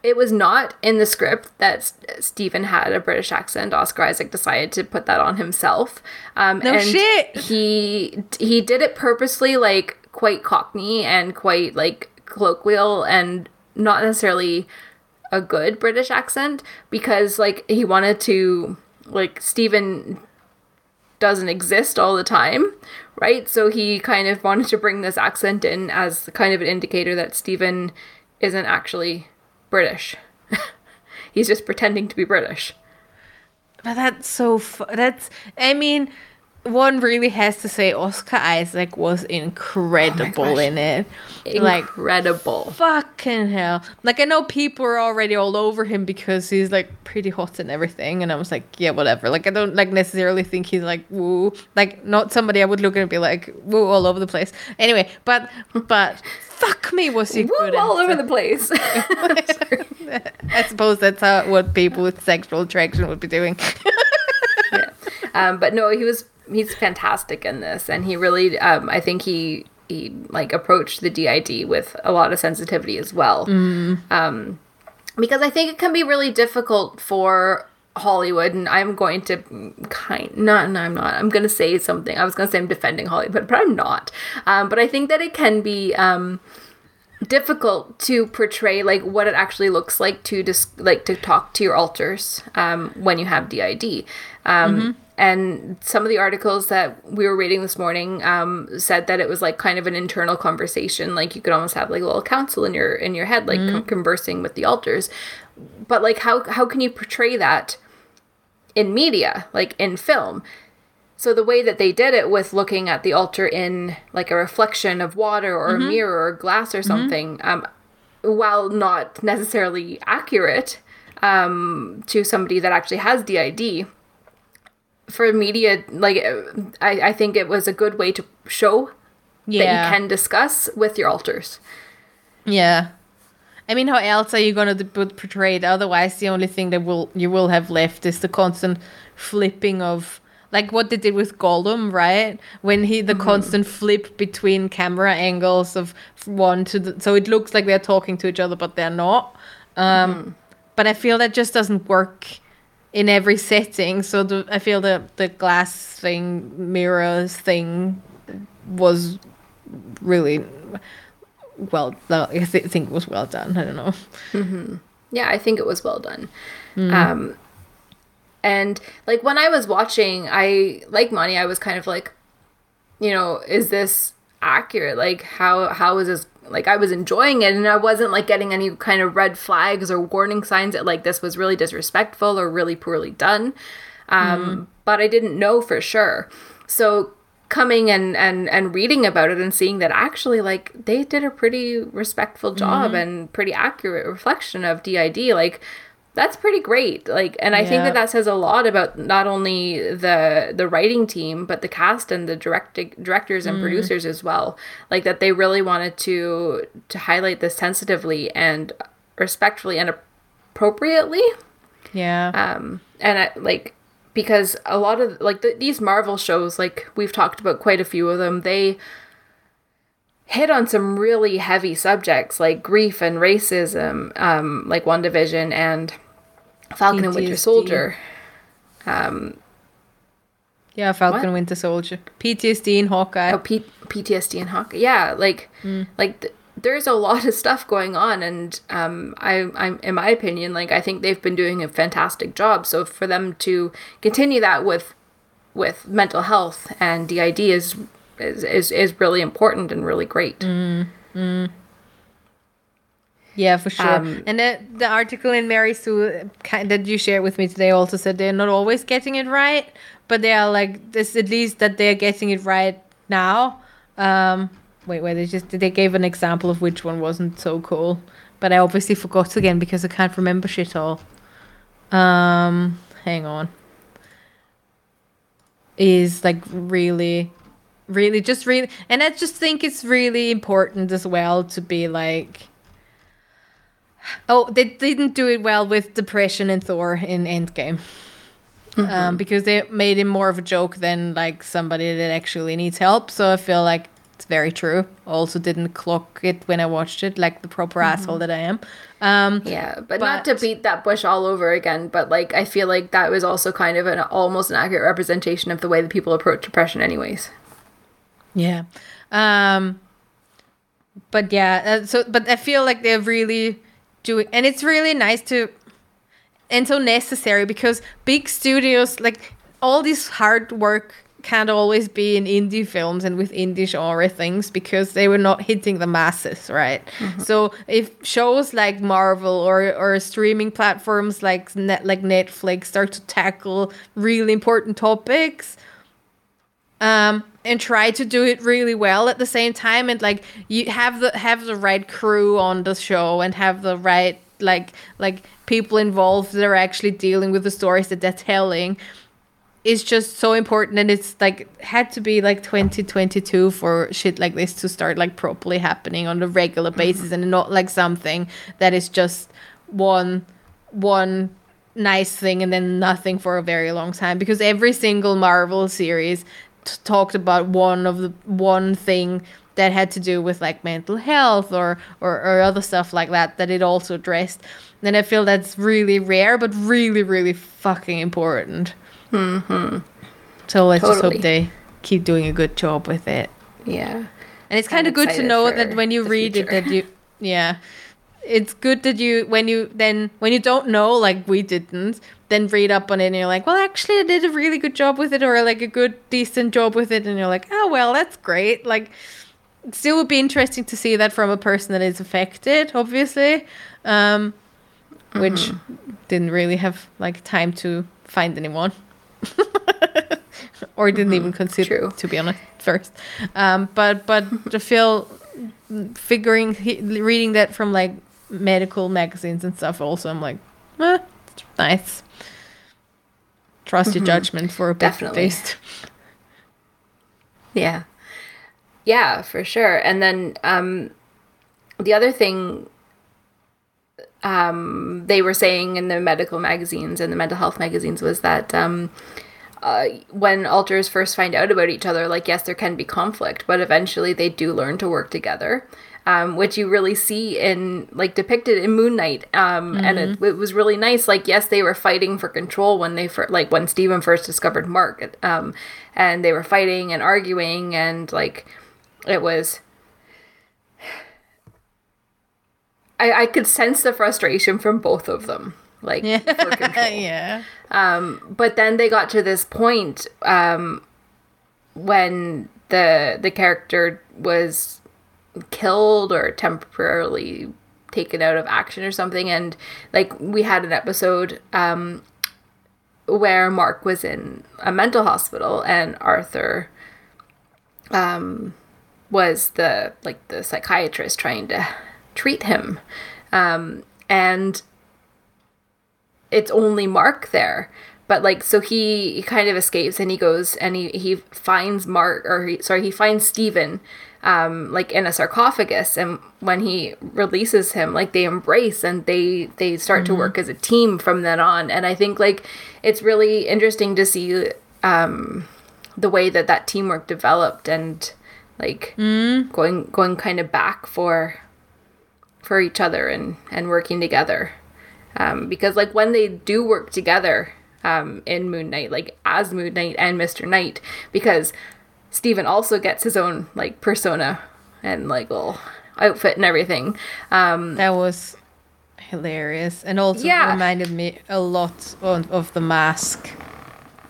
It was not in the script that Stephen had a British accent. Oscar Isaac decided to put that on himself. Um, No shit. He he did it purposely, like quite Cockney and quite like colloquial, and not necessarily a good British accent because like he wanted to like Stephen doesn't exist all the time, right? So he kind of wanted to bring this accent in as kind of an indicator that Stephen isn't actually British. [LAUGHS] He's just pretending to be British. But that's so. Fu- that's. I mean, one really has to say Oscar Isaac was incredible in it. Like Incredible. fucking hell. Like I know people are already all over him because he's like pretty hot and everything, and I was like, yeah, whatever. Like I don't like necessarily think he's like woo. Like not somebody I would look at and be like woo all over the place. Anyway, but but [LAUGHS] fuck me, was he Woo, good? all over the place. [LAUGHS] [LAUGHS] I suppose that's how what people with sexual attraction would be doing. yeah. um, but no, he was he's fantastic in this, and he really, um, I think he he like approached the DID with a lot of sensitivity as well. Um, because I think it can be really difficult for Hollywood, and I'm going to kind not, no, I'm not. I'm going to say something. I was going to say I'm defending Hollywood, but I'm not. Um, but I think that it can be. Um, difficult to portray like what it actually looks like to just like to talk to your alters um, when you have DID. Um, And some of the articles that we were reading this morning um, said that it was like kind of an internal conversation. Like you could almost have like a little council in your in your head, like con- conversing with the alters. But like how how can you portray that in media, like in film? So the way that they did it with looking at the alter in like a reflection of water or a mirror or glass or something, um, while not necessarily accurate um, to somebody that actually has DID, for media, like I, I think it was a good way to show that you can discuss with your alters. Yeah. I mean, how else are you going to portray it? Otherwise, the only thing that will you will have left is the constant flipping of like what they did with Gollum, right? When he the constant flip between camera angles of one to the so it looks like they're talking to each other, but they're not. Um, But I feel that just doesn't work in every setting. So the, I feel that the glass thing, mirrors thing, was really well. I think it was well done. I don't know. Yeah, I think it was well done. Um, and like when I was watching, I like Money. I was kind of like, you know, is this accurate? Like, how how is this? Like, I was enjoying it, and I wasn't like getting any kind of red flags or warning signs that like this was really disrespectful or really poorly done. Um, But I didn't know for sure. So coming and and and reading about it and seeing that actually like they did a pretty respectful job and pretty accurate reflection of DID like that's pretty great. Like and i think that that says a lot about not only the the writing team but the cast and the directing directors and producers as well. Like that they really wanted to to highlight this sensitively and respectfully and appropriately. Yeah. um and I, like because a lot of like the, these marvel shows like we've talked about quite a few of them. They hit on some really heavy subjects like grief and racism um like WandaVision and falcon and winter PTSD. soldier yeah, Falcon what? Winter Soldier. PTSD and Hawkeye. oh, P- ptsd and hawk yeah like like th- there's a lot of stuff going on and um I, i'm in my opinion like i think they've been doing a fantastic job so for them to continue that with with mental health and did is is is, is really important and really great Yeah, for sure. Um, and the, the article in Mary Sue that you shared with me today also said they're not always getting it right, but they are like this at least that they're getting it right now. Um, wait, wait, they just they gave an example of which one wasn't so cool, but I obviously forgot again because I can't remember shit all. Um, hang on. Is like really, really just really, and I just think it's really important as well to be like Oh, they didn't do it well with depression and Thor in Endgame. Um, because they made him more of a joke than like somebody that actually needs help. So I feel like it's very true. Also didn't clock it when I watched it, like the proper asshole that I am. Um, yeah but, not to beat that bush all over again but like i feel like that was also kind of an almost an accurate representation of the way that people approach depression anyways Yeah. Um but yeah, uh, so but I feel like they're really doing and it's really nice to and so necessary because big studios like all this hard work can't always be in indie films and with indie genre things because they were not hitting the masses, right? So if shows like Marvel or or streaming platforms like net like Netflix start to tackle really important topics, um, and try to do it really well at the same time and like you have the have the right crew on the show and have the right like like people involved that are actually dealing with the stories that they're telling is just so important and it's like had to be like 2022 for shit like this to start like properly happening on a regular mm-hmm. basis and not like something that is just one one nice thing and then nothing for a very long time because every single Marvel series talked about one of the one thing that had to do with like mental health or, or or other stuff like that that it also addressed. And I feel that's really rare but really really fucking important. So let's just hope they keep doing a good job with it. Yeah. And it's kind of good to know that when you read it that you yeah. It's good that you when you then when you don't know like we didn't then read up on it and you're like well actually i did a really good job with it or like a good decent job with it. And you're like oh well that's great. Like it still would be interesting to see that from a person that is affected obviously um which didn't really have like time to find anyone. [LAUGHS] Or didn't even consider True. to be honest first. Um but but to feel figuring reading that from like medical magazines and stuff also i'm like eh, nice trust your judgment for a bit at Definitely. least [LAUGHS] Yeah. Yeah, for sure. And then um the other thing um they were saying in the medical magazines and the mental health magazines was that um uh, when alters first find out about each other, like yes, there can be conflict, but eventually they do learn to work together. Um, which you really see in like depicted in Moon Knight. Um, And it, it was really nice. Like, yes, they were fighting for control when they fir- like when Stephen first discovered Mark, um, and they were fighting and arguing, and like it was. I, I could sense the frustration from both of them. Like, for [LAUGHS] control yeah. but then they got to this point um, when the the character was killed or temporarily taken out of action or something and like we had an episode um, where Mark was in a mental hospital and Arthur um, was the like the psychiatrist trying to treat him um, and it's only Mark there. But like, so he, he kind of escapes and he goes and he, he finds Mark, or he, sorry, he finds Stephen, um, like in a sarcophagus. And when he releases him, like they embrace and they, they start to work as a team from then on. And I think like it's really interesting to see, um, the way that that teamwork developed and like going, going kind of back for, for each other and, and working together um, because like when they do work together um, in Moon Knight, like as Moon Knight and Mister Knight, because Stephen also gets his own like persona and like little outfit and everything. Um, That was hilarious, and also Yeah. reminded me a lot of, of the mask.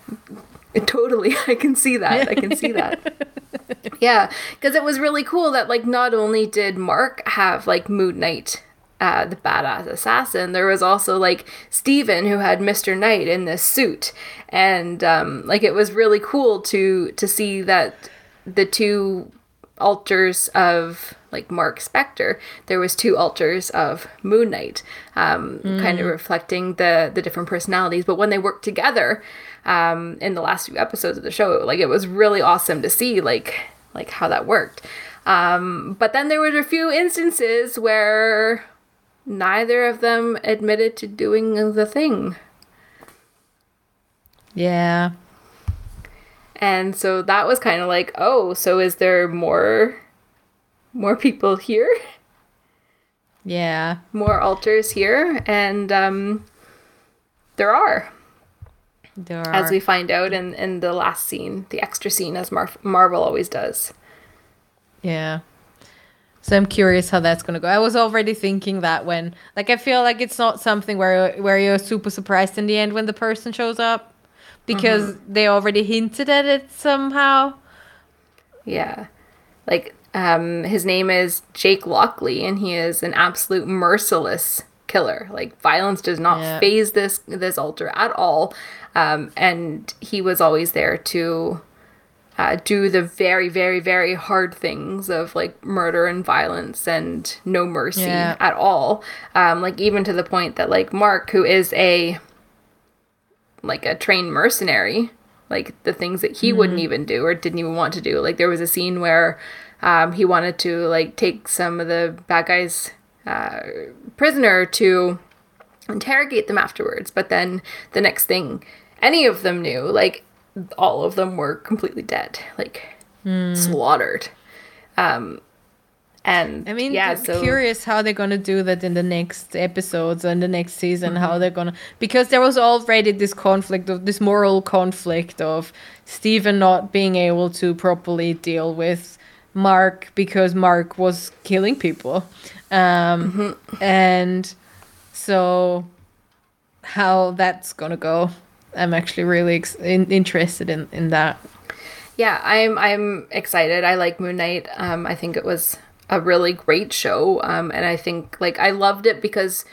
[LAUGHS] totally, [LAUGHS] I can see that. I can see that. [LAUGHS] yeah, because it was really cool that like not only did Mark have like Moon Knight. Uh, the badass assassin. There was also like Steven who had Mr. Knight in this suit, and um, like it was really cool to to see that the two alters of like Mark Spector, there was two alters of Moon Knight, um, kind of reflecting the the different personalities. But when they worked together um, in the last few episodes of the show, like it was really awesome to see like like how that worked. Um, but then there were a few instances where neither of them admitted to doing the thing. Yeah, And so that was kind of like, oh, so is there more more people here? yeah, More alters here? And um there are, there are. as we find out in in the last scene, the extra scene as Mar- Marvel always does. Yeah. So I'm curious how that's gonna go. I was already thinking that when, like, I feel like it's not something where where you're super surprised in the end when the person shows up, because they already hinted at it somehow. Yeah. Like um his name is Jake Lockley and he is an absolute merciless killer. Like violence does not Yeah. phase this this alter at all. Um and he was always there to uh, do the very very very hard things of like murder and violence and no mercy Yeah. at all. Um like even to the point that like Mark who is a like a trained mercenary like the things that he wouldn't even do or didn't even want to do like there was a scene where um, he wanted to like take some of the bad guys uh, prisoner to interrogate them afterwards but then the next thing any of them knew like all of them were completely dead like slaughtered um and I mean, yeah so curious how they're gonna do that in the next episodes and the next season. How they're gonna because there was already this conflict of this moral conflict of Stephen not being able to properly deal with Mark because Mark was killing people, um, and so how that's gonna go. I'm actually really ex- in- interested in in that. yeah i'm i'm excited i like moon knight um i think it was a really great show um and i think like i loved it because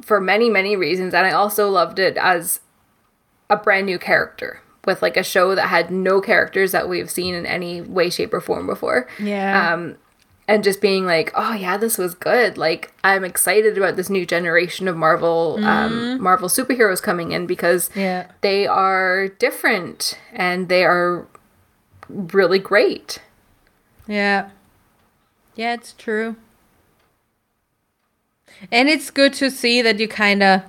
for many many reasons and i also loved it as a brand new character with like a show that had no characters that we've seen in any way shape or form before Yeah. um and just being like oh yeah this was good like i'm excited about this new generation of marvel um marvel superheroes coming in because Yeah. they are different and they are really great Yeah. Yeah, it's true. And it's good to see that you kind of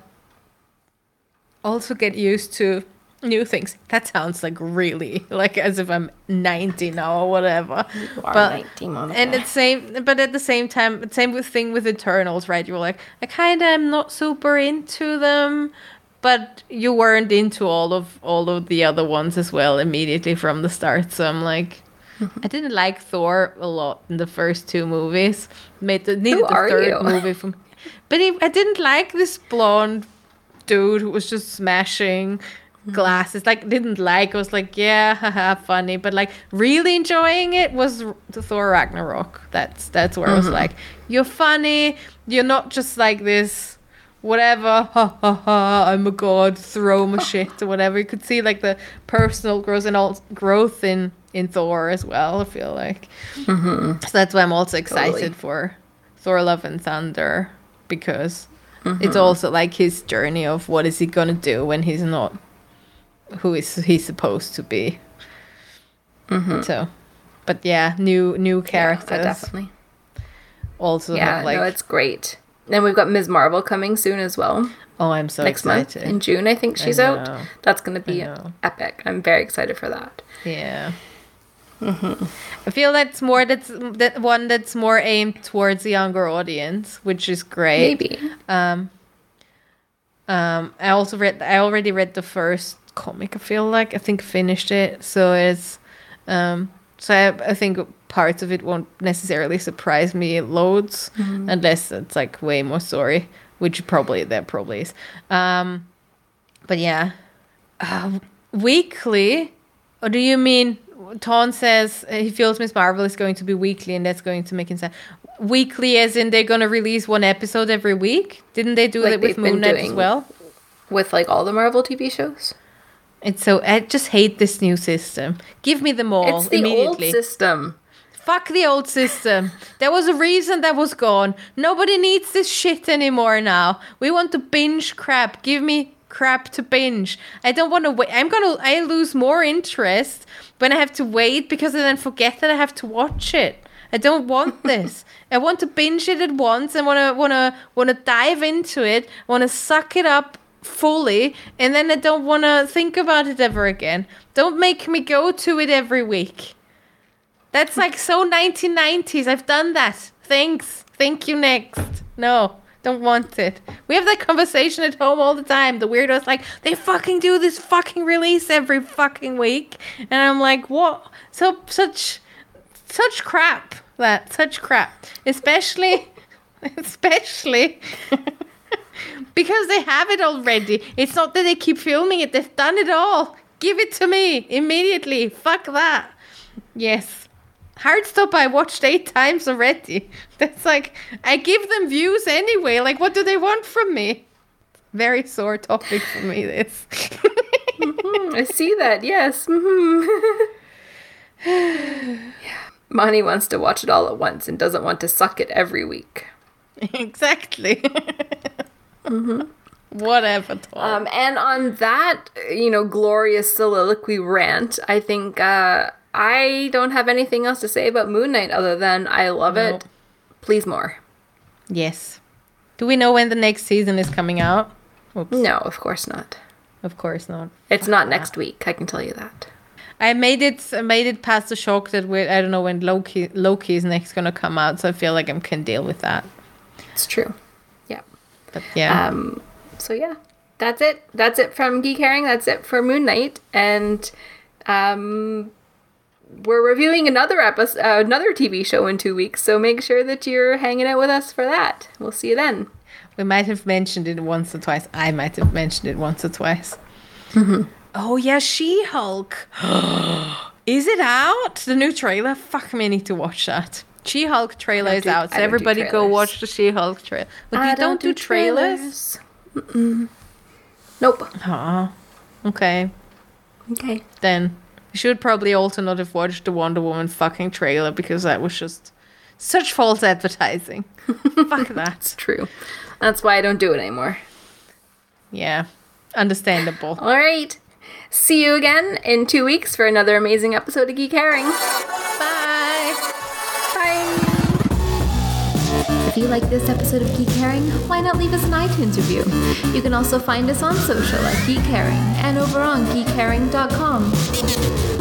also get used to new things. That sounds like really like as if I'm 90 now or whatever. You are But- 19, Monica. And it's same, but at the same time, same with thing with Eternals, right? You were like, I kind of am not super into them, but you weren't into all of all of the other ones as well immediately from the start. So I'm like, [LAUGHS] I didn't like Thor a lot in the first two movies. Made the, needed the are third you? movie from, but he, I didn't like this blonde dude who was just smashing [LAUGHS] glasses. Like didn't like. I was like, yeah, haha, funny. But like really enjoying it was the Thor Ragnarok. That's that's where I was mm-hmm. like, you're funny. You're not just like this. Whatever, [LAUGHS] ha ha ha! I'm a god. Throw my [LAUGHS] shit or whatever. You could see like the personal growth and all growth in in Thor as well. I feel like mm-hmm. so that's why I'm also excited Totally. for Thor: Love and Thunder because mm-hmm. it's also like his journey of what is he gonna do when he's not who is he supposed to be. So, but yeah, new new Yeah, characters definitely. also Yeah, have, like no, it's great. And we've got Ms. Marvel coming soon as well. oh, I'm so next month in June, I think she's know. out. That's going to be epic. I'm very excited for that. Yeah. I feel that's more that's that one that's more aimed towards a younger audience, which is great. Maybe. Um, um, I also read. I already read the first comic. I feel like I think finished it. So it's, um, so I, I think parts of it won't necessarily surprise me loads, unless it's like way more story, which probably there probably is. Um, but yeah, uh, weekly. Or do you mean Ton says uh, he feels Miss Marvel is going to be weekly, and that's going to make him sad. Weekly, as in they're going to release one episode every week. Didn't they do Like that with Moon Knight as well? With like all the Marvel TV shows. It's so I just hate this new system. Give me them all it's the old system. Fuck the old system. there was a reason that was gone. Nobody needs this shit anymore now. We want to binge crap. Give me crap to binge. I don't want to wait. I'm gonna. I lose more interest when I have to wait because I then forget that I have to watch it. I don't want [LAUGHS] this. I want to binge it at once. I want to want to want to dive into it. Want to suck it up fully, and then I don't want to think about it ever again. Don't make me go to it every week. That's like so 1990s. I've done that. Thanks. Thank you. Next. No, don't want it. We have that conversation at home all the time. The weirdo's like, they fucking do this fucking release every fucking week, and I'm like, what? So such, such crap. That such crap. Especially, [LAUGHS] especially. [LAUGHS] because they have it already. It's not that they keep filming it, they've done it all. Give it to me immediately. Fuck that. Yes. Heartstop I watched eight times already. [LAUGHS] That's like I give them views anyway. Like what do they want from me? Very sore topic for me this. Hmm, I see that. Yes. hmm [LAUGHS] yeah. Money wants to watch it all at once and doesn't want to suck it every week. [LAUGHS] exactly. Whatever, Tom. Um, and on that, you know, glorious soliloquy rant, I think uh, I don't have anything else to say about Moon Knight other than I love it. Please more. yes. Do we know when the next season is coming out? Oops. No, of course not. Of course not. It's not next week. I can tell you that. I made it. I made it past the shock that we. I don't know when Loki. Loki is next gonna come out, so I feel like I can deal with that. It's true. Yeah. But yeah, Um, so yeah, that's it. That's it from Geek Herring. That's it for Moon Knight, and um, we're reviewing another episode, uh, another TV show in two weeks. So make sure that you're hanging out with us for that. We'll see you then. we might have mentioned it once or twice. I might have mentioned it once or twice. Oh yeah, She Hulk. [GASPS] is it out? The new trailer. Fuck me, I need to watch that. She Hulk trailer is out, so don't everybody go watch the She Hulk trailer. But I you don't, do trailers. Mm-mm. Nope. Oh, okay. Okay. Then you should probably also not have watched the Wonder Woman fucking trailer because that was just such false advertising. [LAUGHS] Fuck that. True. That's why I don't do it anymore. Yeah, understandable. All right. See you again in two weeks for another amazing episode of Geek Herring. Bye. If you like this episode of Geek Herring, why not leave us an iTunes review? You can also find us on social at Geek Herring and over on geekherring.com.